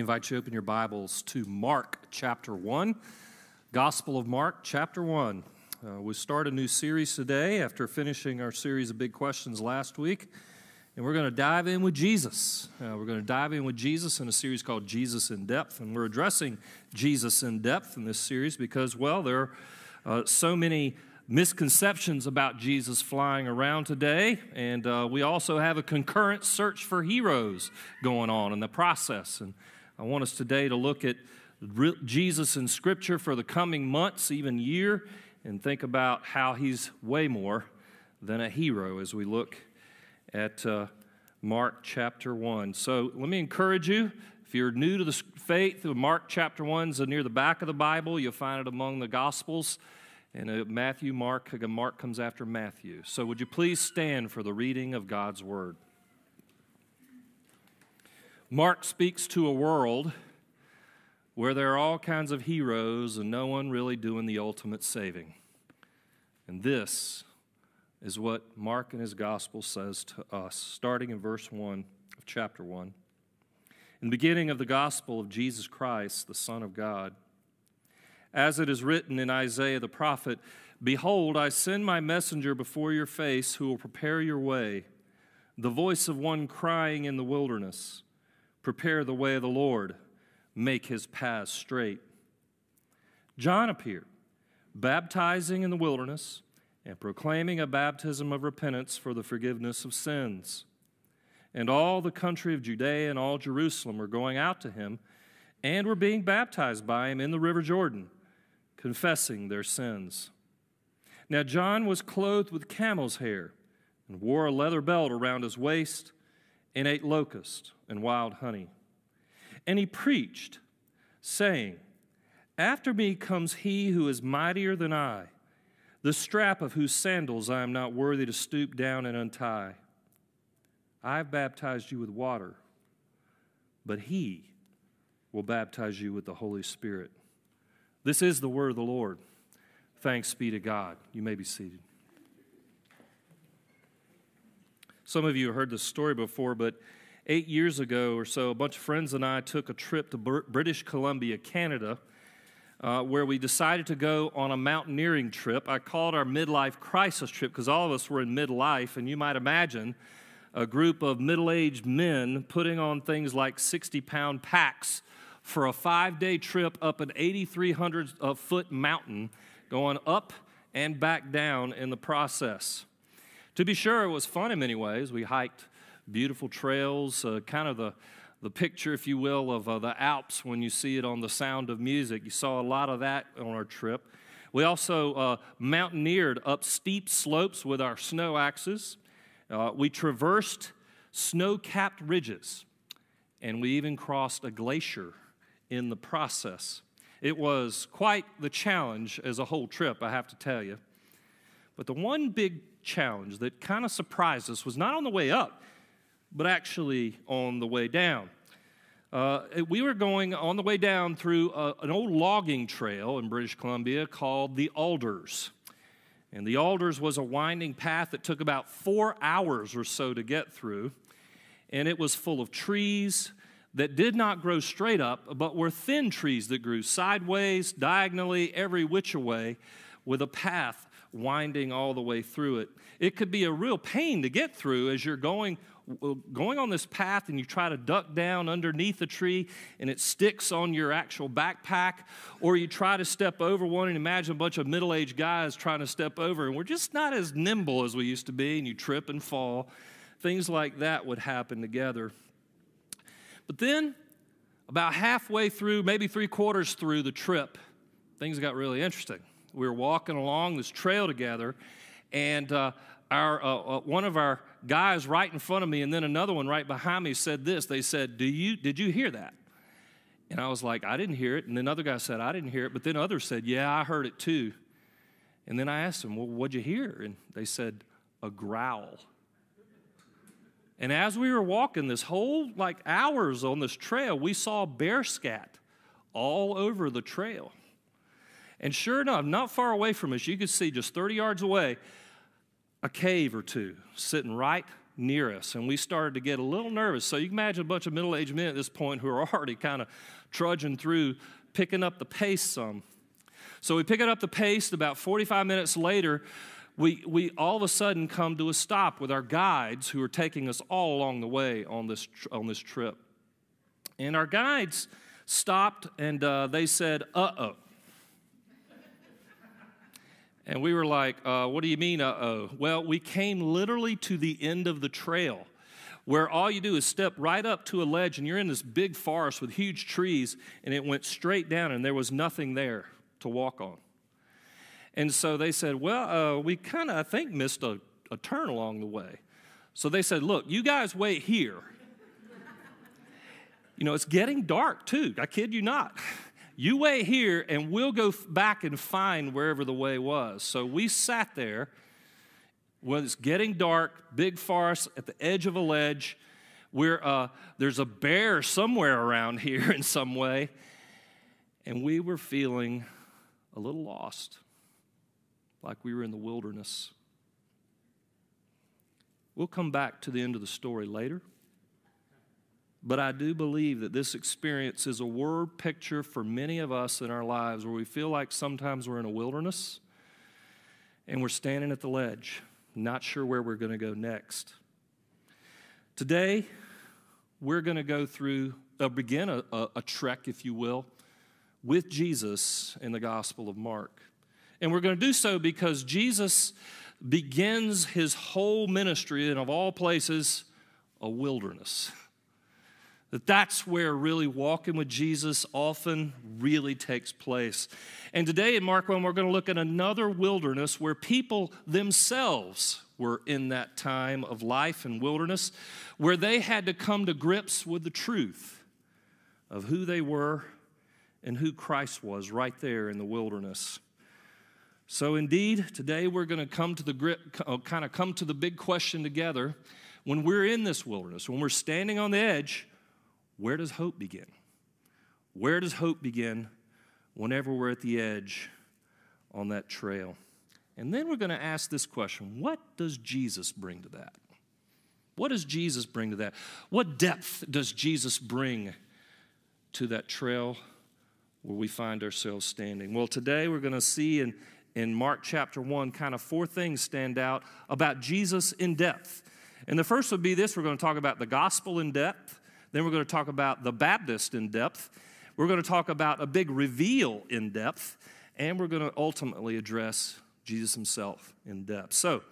Invite you to open your Bibles to Mark chapter 1, Gospel of Mark chapter 1. Uh, we start a new series today after finishing our series of big questions last week. And we're going to dive in with Jesus. Uh, we're going to dive in with Jesus in a series called Jesus in Depth. And we're addressing Jesus in depth in this series because, well, there are uh, so many misconceptions about Jesus flying around today. And uh, we also have a concurrent search for heroes going on in the process. And I want us today to look at Jesus in Scripture for the coming months, even year, and think about how he's way more than a hero as we look at uh, Mark chapter 1. So let me encourage you. If you're new to the faith, Mark chapter 1 is near the back of the Bible. You'll find it among the Gospels. And uh, Matthew, Mark, Mark comes after Matthew. So would you please stand for the reading of God's Word? Mark speaks to a world where there are all kinds of heroes and no one really doing the ultimate saving. And this is what Mark in his gospel says to us, starting in verse 1 of chapter 1. In the beginning of the gospel of Jesus Christ, the Son of God, as it is written in Isaiah the prophet, Behold, I send my messenger before your face who will prepare your way, the voice of one crying in the wilderness. Prepare the way of the Lord, make his paths straight. John appeared, baptizing in the wilderness and proclaiming a baptism of repentance for the forgiveness of sins. And all the country of Judea and all Jerusalem were going out to him and were being baptized by him in the river Jordan, confessing their sins. Now, John was clothed with camel's hair and wore a leather belt around his waist and ate locust and wild honey. And he preached, saying, After me comes he who is mightier than I, the strap of whose sandals I am not worthy to stoop down and untie. I have baptized you with water, but he will baptize you with the Holy Spirit. This is the word of the Lord. Thanks be to God. You may be seated. Some of you have heard this story before, but eight years ago or so, a bunch of friends and I took a trip to British Columbia, Canada, uh, where we decided to go on a mountaineering trip. I called our midlife crisis trip because all of us were in midlife, and you might imagine a group of middle aged men putting on things like 60 pound packs for a five day trip up an 8,300 uh, foot mountain, going up and back down in the process. To be sure, it was fun in many ways. We hiked beautiful trails, uh, kind of the, the picture, if you will, of uh, the Alps when you see it on the sound of music. You saw a lot of that on our trip. We also uh, mountaineered up steep slopes with our snow axes. Uh, we traversed snow capped ridges, and we even crossed a glacier in the process. It was quite the challenge as a whole trip, I have to tell you. But the one big challenge that kind of surprised us was not on the way up, but actually on the way down. Uh, we were going on the way down through a, an old logging trail in British Columbia called the Alders. And the Alders was a winding path that took about four hours or so to get through. And it was full of trees that did not grow straight up, but were thin trees that grew sideways, diagonally, every which way, with a path winding all the way through it. It could be a real pain to get through as you're going going on this path and you try to duck down underneath a tree and it sticks on your actual backpack, or you try to step over one and imagine a bunch of middle aged guys trying to step over, and we're just not as nimble as we used to be, and you trip and fall. Things like that would happen together. But then, about halfway through, maybe three quarters through the trip, things got really interesting we were walking along this trail together, and uh, our, uh, uh, one of our guys right in front of me and then another one right behind me said this. They said, Do you, Did you hear that? And I was like, I didn't hear it. And then another guy said, I didn't hear it. But then others said, Yeah, I heard it too. And then I asked them, Well, what'd you hear? And they said, A growl. And as we were walking this whole like hours on this trail, we saw bear scat all over the trail. And sure enough, not far away from us, you could see just 30 yards away a cave or two sitting right near us. And we started to get a little nervous. So you can imagine a bunch of middle aged men at this point who are already kind of trudging through, picking up the pace some. So we pick it up the pace. About 45 minutes later, we, we all of a sudden come to a stop with our guides who are taking us all along the way on this, on this trip. And our guides stopped and uh, they said, uh oh. And we were like, uh, What do you mean, uh oh? Well, we came literally to the end of the trail where all you do is step right up to a ledge and you're in this big forest with huge trees and it went straight down and there was nothing there to walk on. And so they said, Well, uh, we kind of, I think, missed a, a turn along the way. So they said, Look, you guys wait here. you know, it's getting dark too. I kid you not. You wait here and we'll go back and find wherever the way was. So we sat there when it's getting dark, big forest at the edge of a ledge. Where uh, there's a bear somewhere around here in some way. And we were feeling a little lost, like we were in the wilderness. We'll come back to the end of the story later. But I do believe that this experience is a word picture for many of us in our lives where we feel like sometimes we're in a wilderness and we're standing at the ledge, not sure where we're going to go next. Today, we're going to go through, uh, begin a, a, a trek, if you will, with Jesus in the Gospel of Mark. And we're going to do so because Jesus begins his whole ministry, and of all places, a wilderness. That that's where really walking with Jesus often really takes place. And today in Mark 1, we're going to look at another wilderness where people themselves were in that time of life and wilderness, where they had to come to grips with the truth of who they were and who Christ was right there in the wilderness. So, indeed, today we're going to come to the grip, uh, kind of come to the big question together. When we're in this wilderness, when we're standing on the edge, where does hope begin? Where does hope begin whenever we're at the edge on that trail? And then we're going to ask this question What does Jesus bring to that? What does Jesus bring to that? What depth does Jesus bring to that trail where we find ourselves standing? Well, today we're going to see in, in Mark chapter 1 kind of four things stand out about Jesus in depth. And the first would be this we're going to talk about the gospel in depth. Then we're going to talk about the Baptist in depth. We're going to talk about a big reveal in depth. And we're going to ultimately address Jesus himself in depth. So,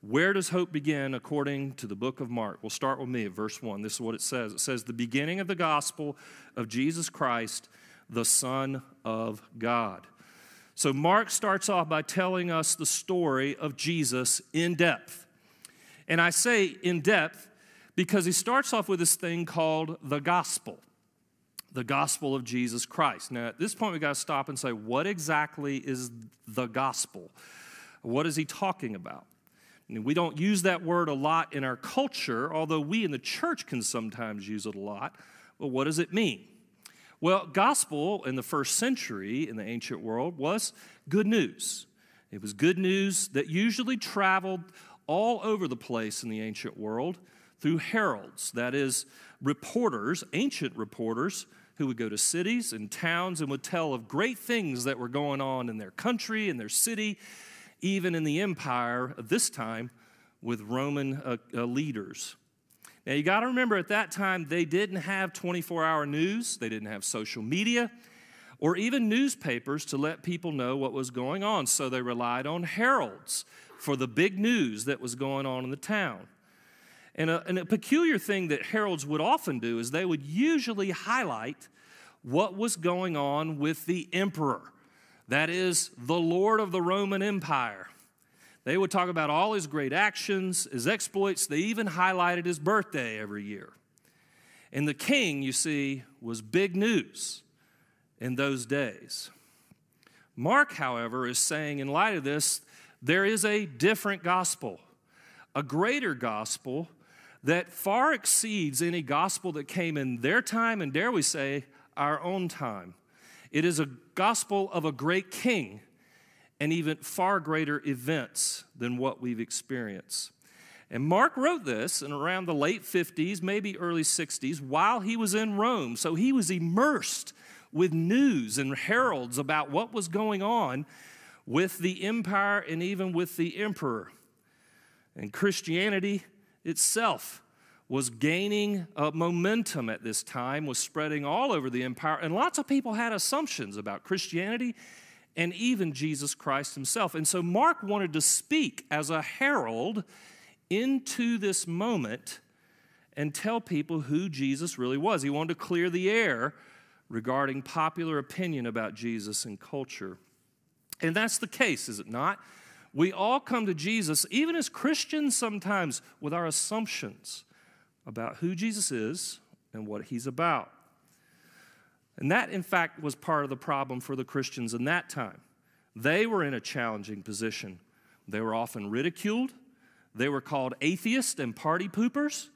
where does hope begin according to the book of Mark? We'll start with me at verse 1. This is what it says it says, The beginning of the gospel of Jesus Christ, the Son of God. So, Mark starts off by telling us the story of Jesus in depth. And I say in depth because he starts off with this thing called the gospel, the gospel of Jesus Christ. Now, at this point, we've got to stop and say, what exactly is the gospel? What is he talking about? we don't use that word a lot in our culture, although we in the church can sometimes use it a lot. But what does it mean? Well, gospel in the first century in the ancient world was good news. It was good news that usually traveled all over the place in the ancient world through heralds, that is, reporters, ancient reporters, who would go to cities and towns and would tell of great things that were going on in their country, in their city, even in the empire this time with Roman uh, uh, leaders. Now, you got to remember at that time, they didn't have 24 hour news, they didn't have social media, or even newspapers to let people know what was going on. So they relied on heralds for the big news that was going on in the town. And a, and a peculiar thing that heralds would often do is they would usually highlight what was going on with the emperor, that is, the Lord of the Roman Empire. They would talk about all his great actions, his exploits. They even highlighted his birthday every year. And the king, you see, was big news in those days. Mark, however, is saying, in light of this, there is a different gospel, a greater gospel that far exceeds any gospel that came in their time, and dare we say, our own time. It is a gospel of a great king and even far greater events than what we've experienced. And Mark wrote this in around the late 50s, maybe early 60s, while he was in Rome. So he was immersed with news and heralds about what was going on with the empire and even with the emperor. And Christianity itself was gaining uh, momentum at this time, was spreading all over the empire, and lots of people had assumptions about Christianity and even Jesus Christ himself. And so Mark wanted to speak as a herald into this moment and tell people who Jesus really was. He wanted to clear the air regarding popular opinion about Jesus and culture. And that's the case, is it not? We all come to Jesus, even as Christians sometimes, with our assumptions about who Jesus is and what he's about. And that, in fact, was part of the problem for the Christians in that time. They were in a challenging position. They were often ridiculed. They were called atheists and party poopers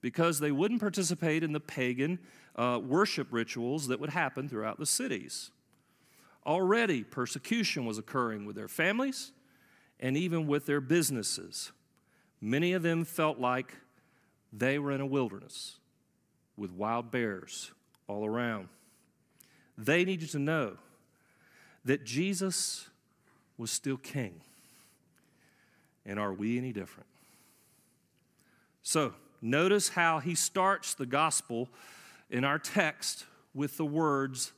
because they wouldn't participate in the pagan uh, worship rituals that would happen throughout the cities. Already, persecution was occurring with their families and even with their businesses. Many of them felt like they were in a wilderness with wild bears all around. They needed to know that Jesus was still king. And are we any different? So, notice how he starts the gospel in our text with the words,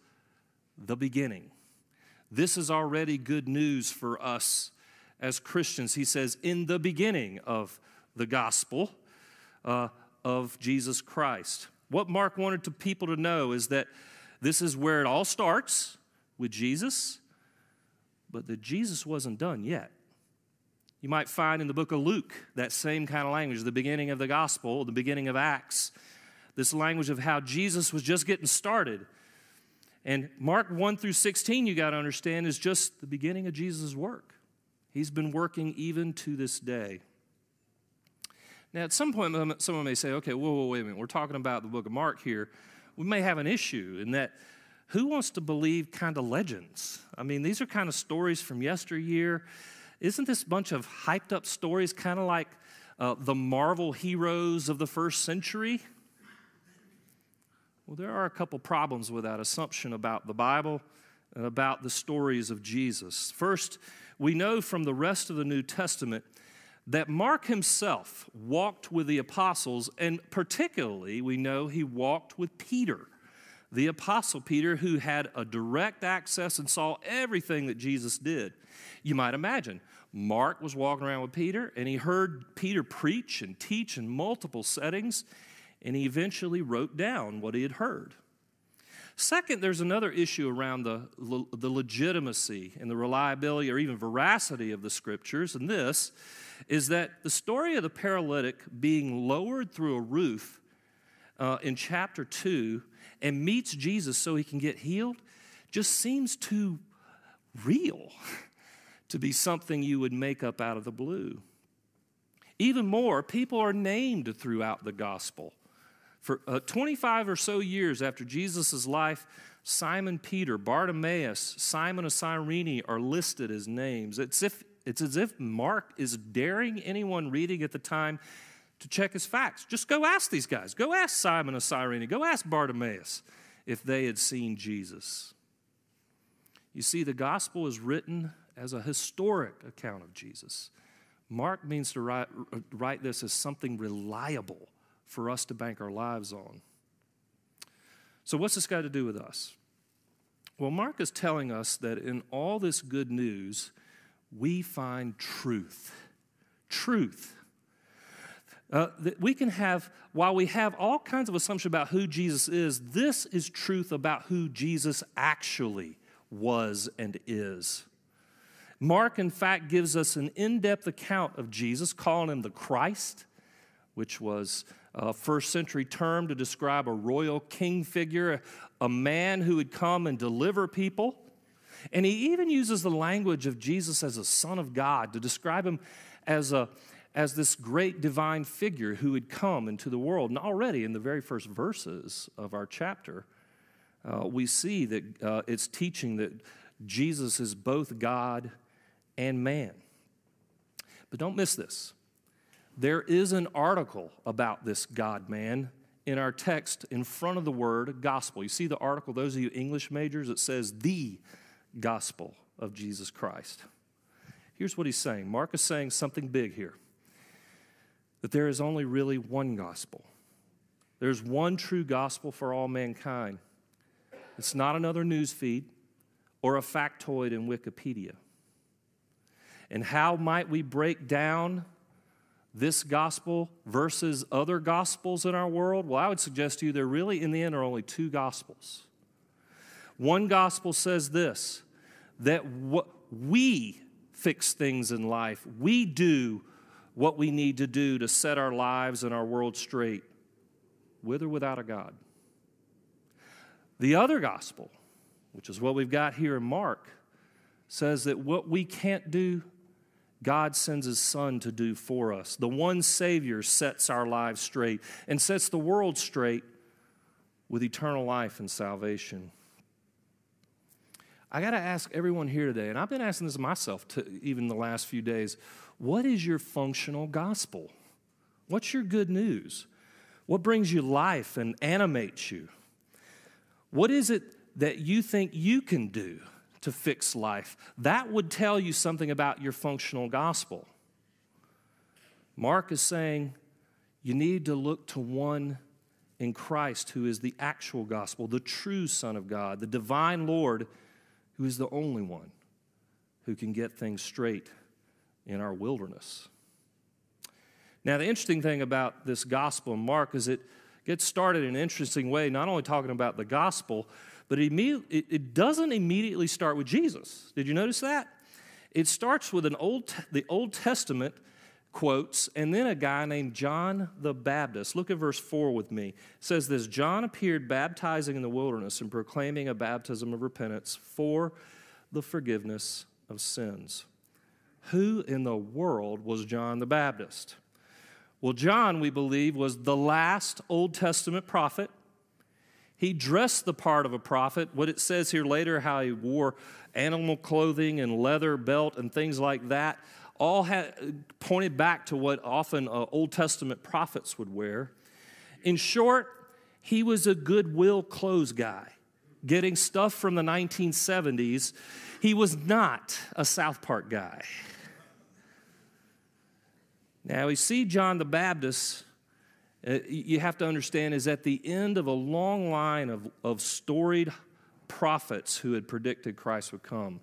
the beginning. This is already good news for us as Christians. He says, in the beginning of the gospel uh, of Jesus Christ. What Mark wanted to people to know is that this is where it all starts with Jesus, but that Jesus wasn't done yet. You might find in the book of Luke that same kind of language, the beginning of the gospel, the beginning of Acts, this language of how Jesus was just getting started. And Mark 1 through 16, you got to understand, is just the beginning of Jesus' work. He's been working even to this day. Now, at some point, someone may say, okay, whoa, whoa, wait a minute. We're talking about the book of Mark here. We may have an issue in that who wants to believe kind of legends? I mean, these are kind of stories from yesteryear. Isn't this bunch of hyped up stories kind of like uh, the Marvel heroes of the first century? Well, there are a couple problems with that assumption about the Bible and about the stories of Jesus. First, we know from the rest of the New Testament that Mark himself walked with the apostles, and particularly we know he walked with Peter, the apostle Peter, who had a direct access and saw everything that Jesus did. You might imagine, Mark was walking around with Peter, and he heard Peter preach and teach in multiple settings, and he eventually wrote down what he had heard. Second, there's another issue around the, the legitimacy and the reliability or even veracity of the scriptures, and this is that the story of the paralytic being lowered through a roof uh, in chapter 2 and meets Jesus so he can get healed just seems too real to be something you would make up out of the blue. Even more, people are named throughout the gospel. For uh, 25 or so years after Jesus' life, Simon Peter, Bartimaeus, Simon of Cyrene are listed as names. It's, if, it's as if Mark is daring anyone reading at the time to check his facts. Just go ask these guys. Go ask Simon of Cyrene. Go ask Bartimaeus if they had seen Jesus. You see, the gospel is written as a historic account of Jesus. Mark means to write, write this as something reliable for us to bank our lives on. So, what's this got to do with us? Well, Mark is telling us that in all this good news, we find truth. Truth. Uh, that we can have, while we have all kinds of assumptions about who Jesus is, this is truth about who Jesus actually was and is. Mark, in fact, gives us an in depth account of Jesus, calling him the Christ, which was a first century term to describe a royal king figure, a man who would come and deliver people. And he even uses the language of Jesus as a son of God to describe him as, a, as this great divine figure who would come into the world. And already in the very first verses of our chapter, uh, we see that uh, it's teaching that Jesus is both God and man. But don't miss this. There is an article about this God man in our text in front of the word gospel. You see the article, those of you English majors, it says the gospel of Jesus Christ. Here's what he's saying Mark is saying something big here that there is only really one gospel. There's one true gospel for all mankind. It's not another news feed or a factoid in Wikipedia. And how might we break down this gospel versus other gospels in our world? Well, I would suggest to you there really, in the end, are only two gospels. One gospel says this that what we fix things in life, we do what we need to do to set our lives and our world straight, with or without a God. The other gospel, which is what we've got here in Mark, says that what we can't do, God sends His Son to do for us. The one Savior sets our lives straight and sets the world straight with eternal life and salvation. I got to ask everyone here today, and I've been asking this myself to, even the last few days what is your functional gospel? What's your good news? What brings you life and animates you? What is it that you think you can do to fix life? That would tell you something about your functional gospel. Mark is saying you need to look to one in Christ who is the actual gospel, the true Son of God, the divine Lord who is the only one who can get things straight in our wilderness. Now, the interesting thing about this gospel Mark is it gets started in an interesting way, not only talking about the gospel, but it, it doesn't immediately start with Jesus. Did you notice that? It starts with an old, the Old Testament quotes, and then a guy named John the Baptist. Look at verse 4 with me. It says this John appeared baptizing in the wilderness and proclaiming a baptism of repentance for the forgiveness of sins. Who in the world was John the Baptist? Well, John, we believe, was the last Old Testament prophet. He dressed the part of a prophet. What it says here later, how he wore animal clothing and leather belt and things like that, all had, pointed back to what often uh, Old Testament prophets would wear. In short, he was a goodwill clothes guy, getting stuff from the 1970s. He was not a South Park guy. Now, we see John the Baptist, uh, you have to understand, is at the end of a long line of, of storied prophets who had predicted Christ would come.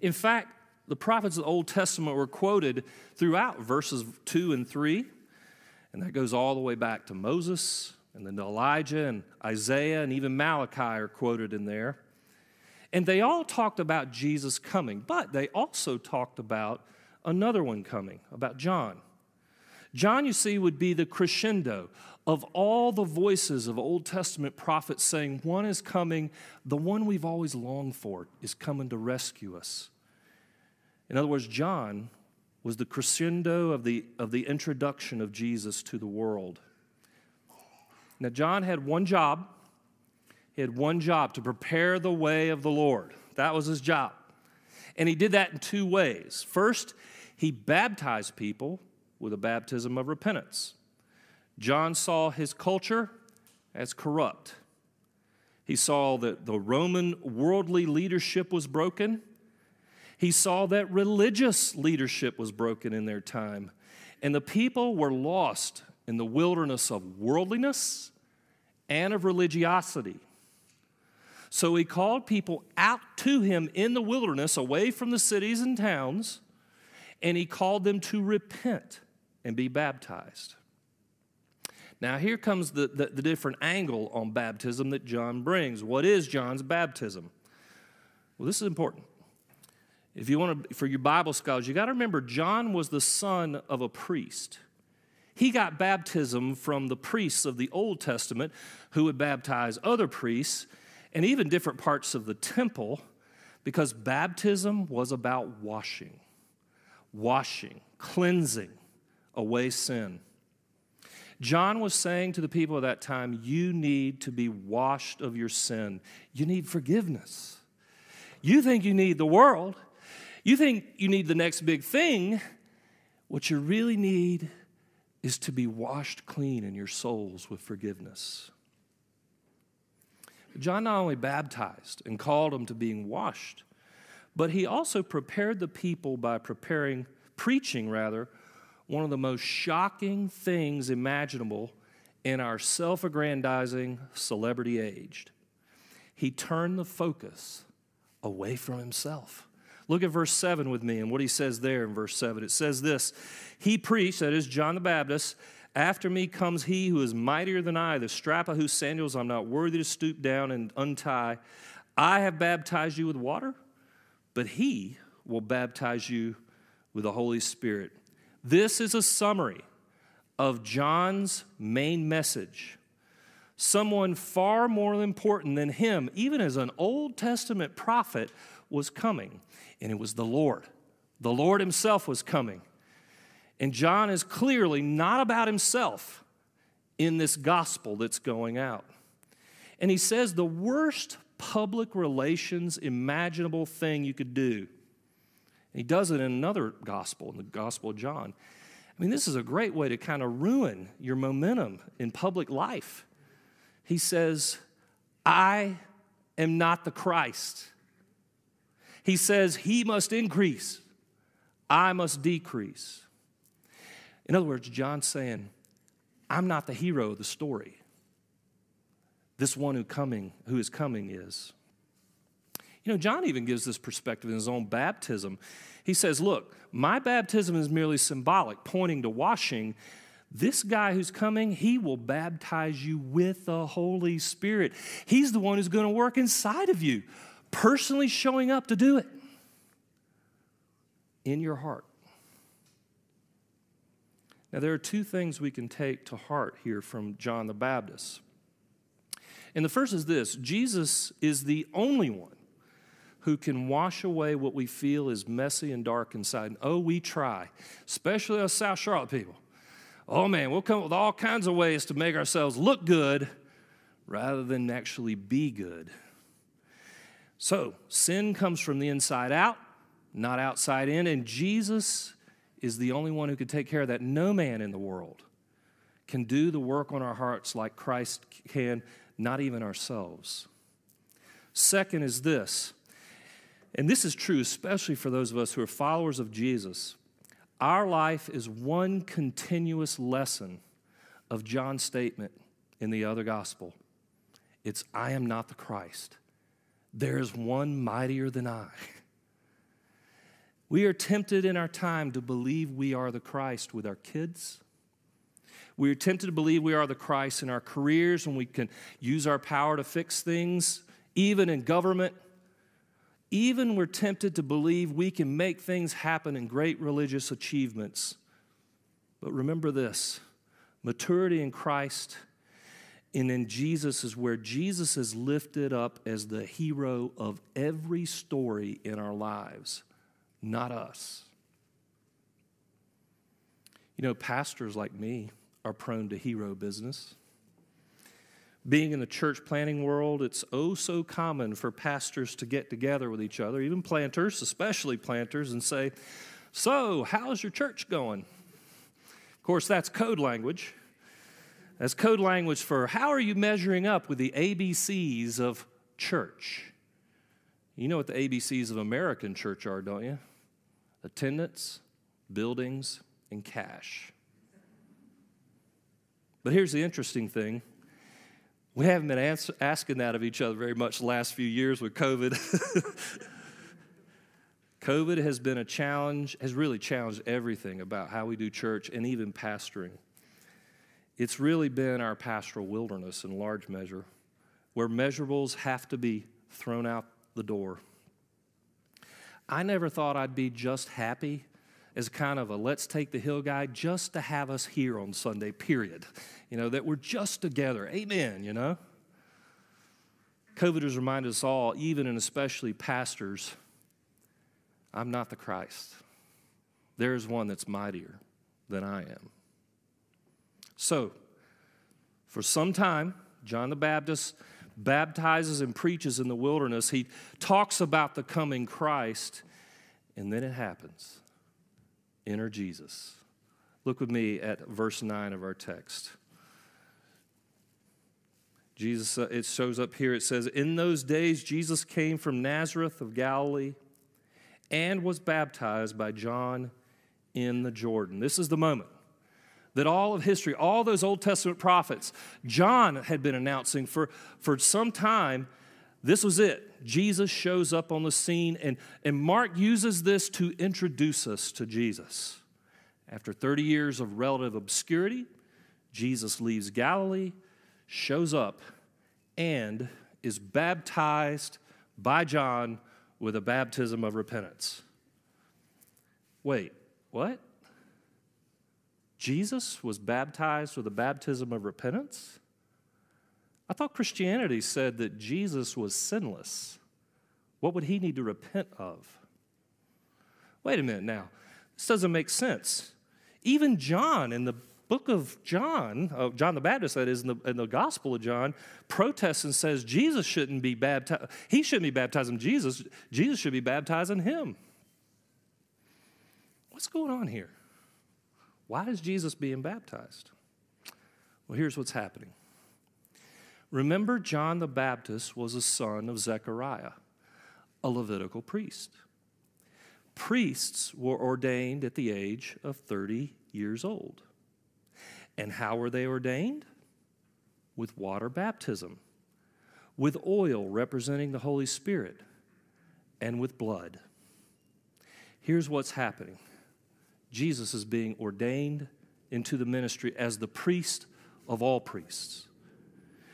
In fact, the prophets of the Old Testament were quoted throughout verses 2 and 3, and that goes all the way back to Moses, and then Elijah and Isaiah, and even Malachi are quoted in there. And they all talked about Jesus coming, but they also talked about another one coming about John. John, you see, would be the crescendo of all the voices of Old Testament prophets saying, One is coming, the one we've always longed for is coming to rescue us. In other words, John was the crescendo of the, of the introduction of Jesus to the world. Now, John had one job. He had one job to prepare the way of the Lord. That was his job. And he did that in two ways. First, he baptized people with a baptism of repentance. John saw his culture as corrupt. He saw that the Roman worldly leadership was broken. He saw that religious leadership was broken in their time. And the people were lost in the wilderness of worldliness and of religiosity. So he called people out to him in the wilderness, away from the cities and towns, and he called them to repent and be baptized. Now, here comes the, the, the, different angle on baptism that John brings. What is John's baptism? Well, this is important. If you want to, for your Bible scholars, you got to remember John was the son of a priest. He got baptism from the priests of the Old Testament who would baptize other priests and even different parts of the temple because baptism was about washing washing, cleansing away sin. John was saying to the people of that time, You need to be washed of your sin. You need forgiveness. You think you need the world. You think you need the next big thing. What you really need is to be washed clean in your souls with forgiveness. John not only baptized and called them to being washed, but he also prepared the people by preparing, preaching rather, one of the most shocking things imaginable in our self aggrandizing celebrity age. He turned the focus away from himself. Look at verse 7 with me and what he says there in verse 7. It says this He preached, that is John the Baptist, after me comes he who is mightier than I, the strap of whose sandals I'm not worthy to stoop down and untie. I have baptized you with water, but he will baptize you with the Holy Spirit. This is a summary of John's main message. Someone far more important than him, even as an Old Testament prophet, was coming, and it was the Lord. The Lord Himself was coming. And John is clearly not about himself in this gospel that's going out. And he says the worst public relations imaginable thing you could do. He does it in another gospel, in the Gospel of John. I mean, this is a great way to kind of ruin your momentum in public life. He says, I am not the Christ. He says, He must increase, I must decrease. In other words, John's saying, I'm not the hero of the story. This one who coming, who is coming is. You know, John even gives this perspective in his own baptism. He says, Look, my baptism is merely symbolic, pointing to washing. This guy who's coming, he will baptize you with the Holy Spirit. He's the one who's going to work inside of you, personally showing up to do it in your heart. Now, there are two things we can take to heart here from John the Baptist. And the first is this Jesus is the only one who can wash away what we feel is messy and dark inside. And oh, we try, especially us South Charlotte people. Oh man, we'll come up with all kinds of ways to make ourselves look good rather than actually be good. So, sin comes from the inside out, not outside in, and Jesus is the only one who can take care of that. No man in the world can do the work on our hearts like Christ can, not even ourselves. Second is this, and this is true especially for those of us who are followers of Jesus. Our life is one continuous lesson of John's statement in the other gospel. It's, I am not the Christ. There is one mightier than I. We are tempted in our time to believe we are the Christ with our kids. We are tempted to believe we are the Christ in our careers when we can use our power to fix things, even in government. Even we're tempted to believe we can make things happen in great religious achievements. But remember this maturity in Christ and in Jesus is where Jesus is lifted up as the hero of every story in our lives not us. You know, pastors like me are prone to hero business. Being in the church planting world, it's oh so common for pastors to get together with each other, even planters, especially planters, and say, So, how's your church going? Of course, that's code language. That's code language for how are you measuring up with the ABCs of church? You know what the ABCs of American church are, don't you? attendance, buildings, and cash. But here's the interesting thing we haven't been ans- asking that of each other very much the last few years with COVID. COVID has been a challenge, has really challenged everything about how we do church and even pastoring. It's really been our pastoral wilderness in large measure, where measurables have to be thrown out the door. I never thought I'd be just happy as kind of a let's take the hill guy just to have us here on Sunday, period. You know, that we're just together. Amen, you know? COVID has reminded us all, even and especially pastors, I'm not the Christ. There's one that's mightier than I am. So, for some time, John the Baptist baptizes and preaches in the wilderness. He talks about the coming Christ, and then it happens. Enter Jesus. Look with me at verse 9 of our text. Jesus, uh, it shows up here. It says, In those days, Jesus came from Nazareth of Galilee and was baptized by John in the Jordan. This is the moment that all of history, all those Old Testament prophets, John had been announcing for, for some time. This was it. Jesus shows up on the scene, and, and Mark uses this to introduce us to Jesus. After 30 years of relative obscurity, Jesus leaves Galilee, shows up, and is baptized by John with a baptism of repentance. Wait, what? Jesus was baptized with a baptism of repentance? I thought Christianity said that Jesus was sinless. What would he need to repent of? Wait a minute now. This doesn't make sense. Even John in the book of John, uh, John the Baptist, that is, in the, in the Gospel of John, protests and says Jesus shouldn't be baptized. He shouldn't be baptizing Jesus. Jesus should be baptizing him. What's going on here? Why is Jesus being baptized? Well, here's what's happening. Remember, John the Baptist was a son of Zechariah, a Levitical priest. Priests were ordained at the age of 30 years old. And how were they ordained? With water baptism, with oil representing the Holy Spirit, and with blood. Here's what's happening Jesus is being ordained into the ministry as the priest of all priests.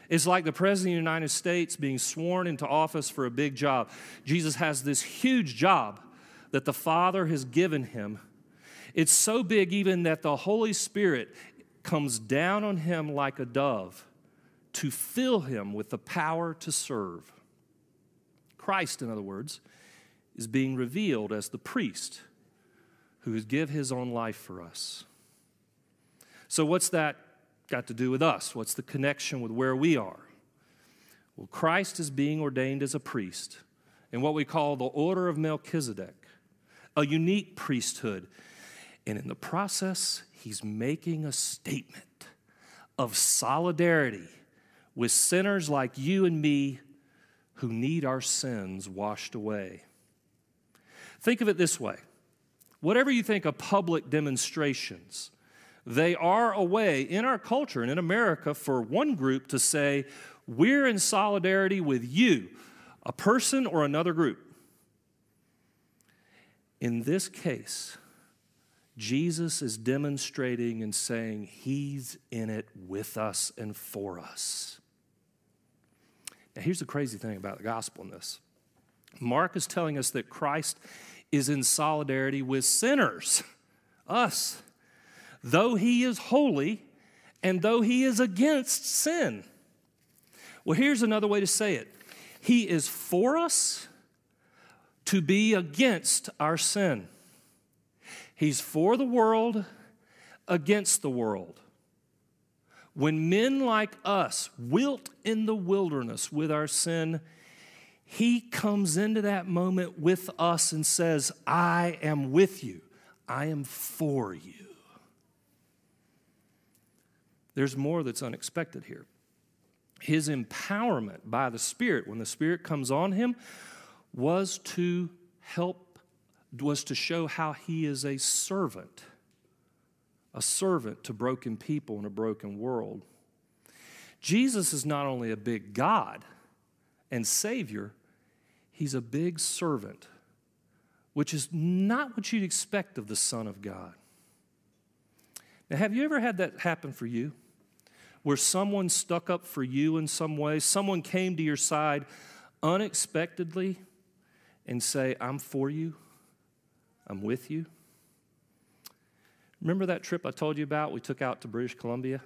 It's like the President of the United States being sworn into office for a big job. Jesus has this huge job that the Father has given him. It's so big, even that the Holy Spirit comes down on him like a dove to fill him with the power to serve. Christ, in other words, is being revealed as the priest who has give his own life for us. So, what's that got to do with us? What's the connection with where we are? Well, Christ is being ordained as a priest in what we call the order of Melchizedek, a unique priesthood. And in the process, he's making a statement of solidarity with sinners like you and me who need our sins washed away. Think of it this way whatever you think of public demonstrations, they are a way in our culture and in America for one group to say, We're in solidarity with you, a person or another group. In this case, Jesus is demonstrating and saying he's in it with us and for us. Now, here's the crazy thing about the gospel in this Mark is telling us that Christ is in solidarity with sinners, us, though he is holy and though he is against sin. Well, here's another way to say it He is for us to be against our sin. He's for the world against the world. When men like us wilt in the wilderness with our sin, he comes into that moment with us and says, I am with you, I am for you. There's more that's unexpected here. His empowerment by the Spirit, when the Spirit comes on him, was to help, was to show how he is a servant, a servant to broken people in a broken world. Jesus is not only a big God and Savior, He's a big servant, which is not what you'd expect of the Son of God. Now, have you ever had that happen for you? Where someone stuck up for you in some way, someone came to your side unexpectedly and say, I'm for you, I'm with you. Remember that trip I told you about we took out to British Columbia?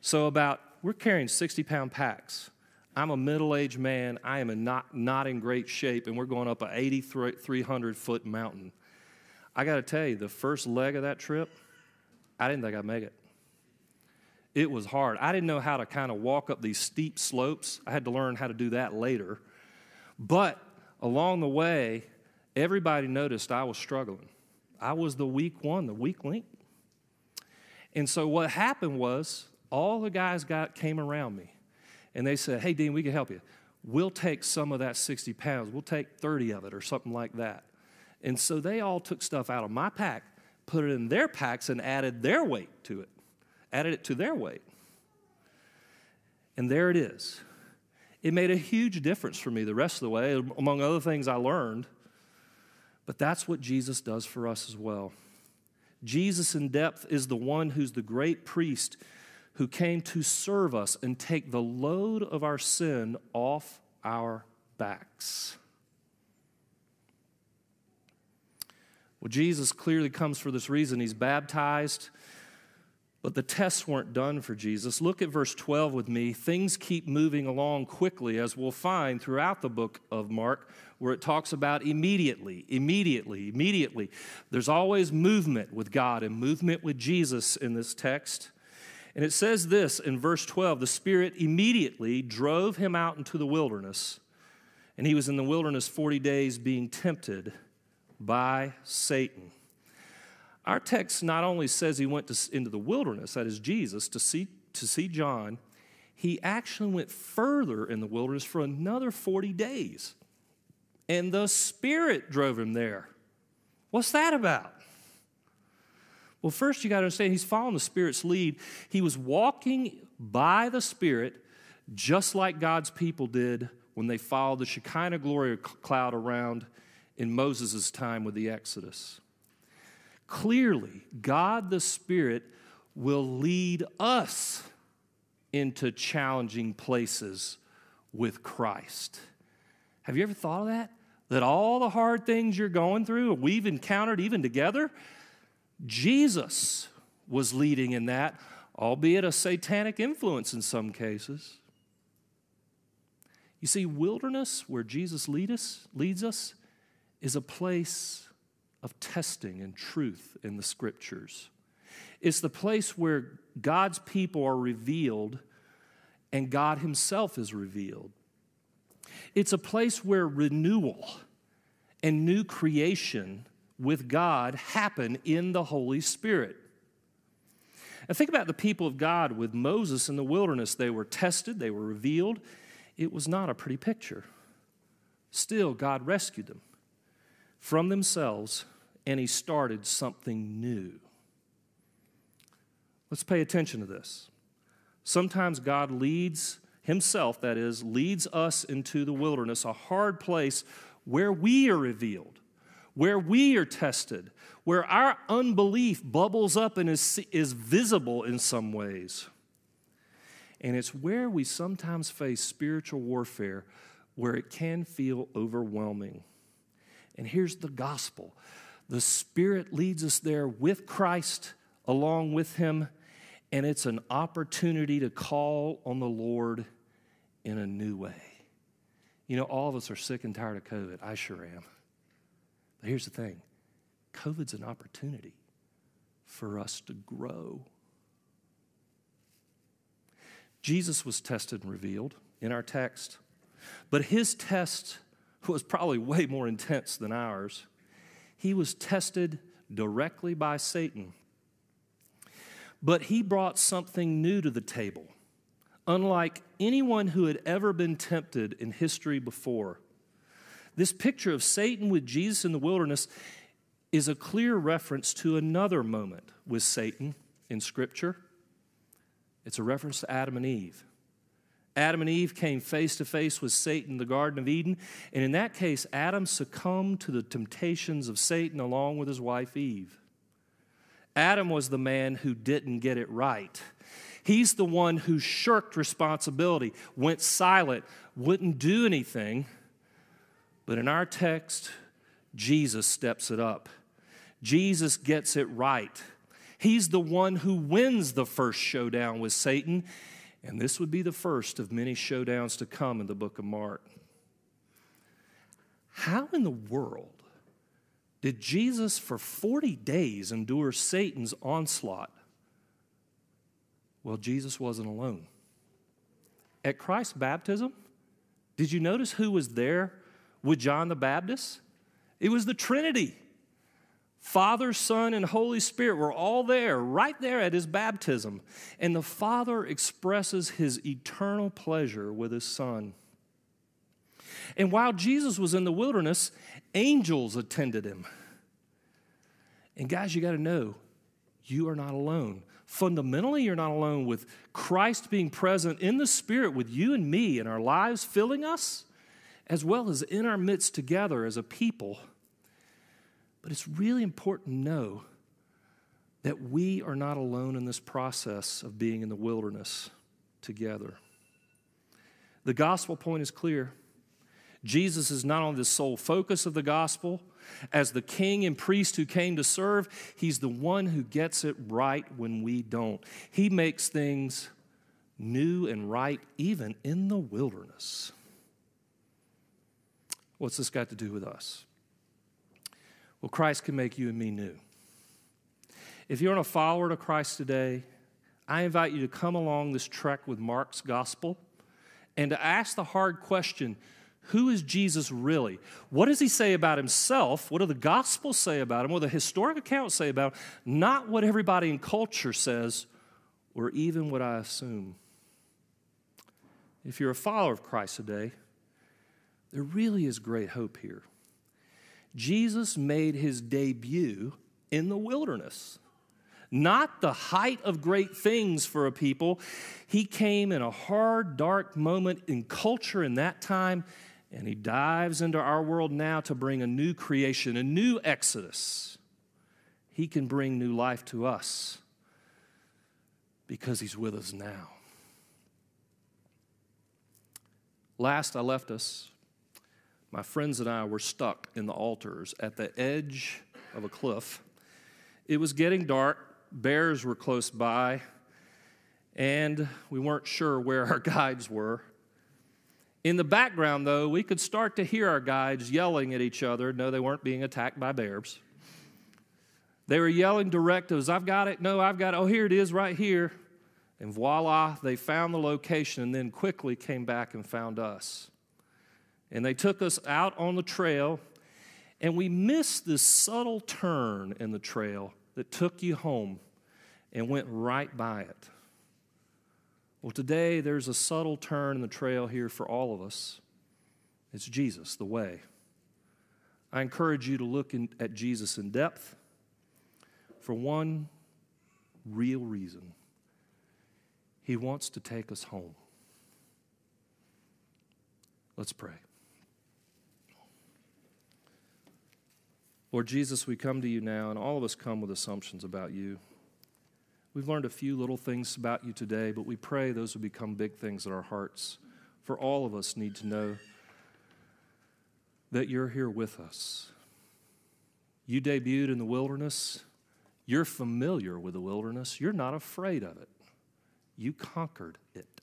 So, about, we're carrying 60 pound packs. I'm a middle aged man. I am not, not in great shape, and we're going up an 8,300 foot mountain. I got to tell you, the first leg of that trip, I didn't think I'd make it. It was hard. I didn't know how to kind of walk up these steep slopes. I had to learn how to do that later. But along the way, everybody noticed I was struggling. I was the weak one, the weak link. And so what happened was all the guys got came around me and they said, Hey, Dean, we can help you. We'll take some of that 60 pounds. We'll take 30 of it or something like that. And so they all took stuff out of my pack, put it in their packs, and added their weight to it, added it to their weight. And there it is. It made a huge difference for me the rest of the way, among other things I learned. But that's what Jesus does for us as well. Jesus in depth is the one who's the great priest who came to serve us and take the load of our sin off our backs. Well, Jesus clearly comes for this reason. He's baptized, but the tests weren't done for Jesus. Look at verse 12 with me. Things keep moving along quickly, as we'll find throughout the book of Mark, where it talks about immediately, immediately, immediately. There's always movement with God and movement with Jesus in this text. And it says this in verse 12 the Spirit immediately drove him out into the wilderness, and he was in the wilderness 40 days being tempted by Satan. Our text not only says he went to, into the wilderness, that is Jesus, to see, to see John, he actually went further in the wilderness for another 40 days. And the Spirit drove him there. What's that about? Well, first you got to understand he's following the Spirit's lead. He was walking by the Spirit just like God's people did when they followed the Shekinah glory cloud around in Moses' time with the Exodus. Clearly, God the Spirit will lead us into challenging places with Christ. Have you ever thought of that? That all the hard things you're going through, we've encountered even together, Jesus was leading in that, albeit a satanic influence in some cases. You see, wilderness, where Jesus lead us, leads us, is a place of testing and truth in the scriptures. It's the place where God's people are revealed and God Himself is revealed. It's a place where renewal and new creation with God happen in the Holy Spirit. And think about the people of God with Moses in the wilderness. They were tested, they were revealed. It was not a pretty picture. Still, God rescued them from themselves and He started something new. Let's pay attention to this. Sometimes God leads Himself, that is, leads us into the wilderness, a hard place where we are revealed where we are tested, where our unbelief bubbles up and is, is visible in some ways. And it's where we sometimes face spiritual warfare where it can feel overwhelming. And here's the gospel the Spirit leads us there with Christ, along with Him, and it's an opportunity to call on the Lord in a new way. You know, all of us are sick and tired of COVID. I sure am. But here's the thing COVID's an opportunity for us to grow. Jesus was tested and revealed in our text, but his test was probably way more intense than ours. He was tested directly by Satan. But he brought something new to the table, unlike anyone who had ever been tempted in history before. This picture of Satan with Jesus in the wilderness is a clear reference to another moment with Satan in Scripture. It's a reference to Adam and Eve. Adam and Eve came face to face with Satan in the Garden of Eden, and in that case, Adam succumbed to the temptations of Satan along with his wife Eve. Adam was the man who didn't get it right. He's the one who shirked responsibility, went silent, wouldn't do anything but in our text, Jesus steps it up. Jesus gets it right. He's the one who wins the first showdown with Satan, and this would be the first of many showdowns to come in the book of Mark. How in the world did Jesus for 40 days endure Satan's onslaught? Well, Jesus wasn't alone. At Christ's baptism, did you notice who was there with John the Baptist? It was the Trinity. Father, Son, and Holy Spirit were all there, right there at his baptism. And the Father expresses his eternal pleasure with his Son. And while Jesus was in the wilderness, angels attended him. And guys, you got to know, you are not alone. Fundamentally, you're not alone with Christ being present in the Spirit with you and me in our lives, filling us, as well as in our midst together as a people. But it's really important to know that we are not alone in this process of being in the wilderness together. The gospel point is clear. Jesus is not only the sole focus of the gospel, as the king and priest who came to serve, he's the one who gets it right when we don't. He makes things new and right even in the wilderness. What's this got to do with us? Well, Christ can make you and me new. If you're a follower of Christ today, I invite you to come along this trek with Mark's gospel and to ask the hard question who is Jesus really? What does he say about himself? What do the Gospels say about him? What do the historic accounts say about him? Not what everybody in culture says, or even what I assume. If you're a follower of Christ today, there really is great hope here. Jesus made his debut in the wilderness. Not the height of great things for a people. He came in a hard, dark moment in culture in that time and he dives into our world now to bring a new creation, a new exodus. He can bring new life to us because he's with us now. Last, I left us. My friends and I were stuck in the altars at the edge of a cliff. It was getting dark, bears were close by, and we weren't sure where our guides were. In the background, though, we could start to hear our guides yelling at each other. No, they weren't being attacked by bears. They were yelling directives I've got it. No, I've got it. Oh, here it is right here. And voila, they found the location and then quickly came back and found us. And they took us out on the trail, and we missed this subtle turn in the trail that took you home and went right by it. Well, today there's a subtle turn in the trail here for all of us. It's Jesus, the way. I encourage you to look in, at Jesus in depth for one real reason He wants to take us home. Let's pray. Lord Jesus, we come to you now, and all of us come with assumptions about you. We've learned a few little things about you today, but we pray those will become big things in our hearts. For all of us need to know that you're here with us. You debuted in the wilderness. You're familiar with the wilderness. You're not afraid of it. You conquered it.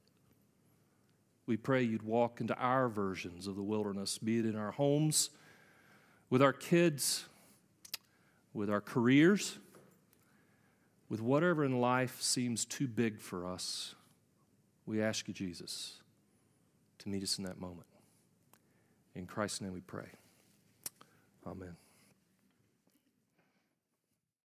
We pray you'd walk into our versions of the wilderness, be it in our homes, with our kids, with our careers with whatever in life seems too big for us, we ask you, Jesus, to meet us in that moment. In Christ's name we pray. Amen.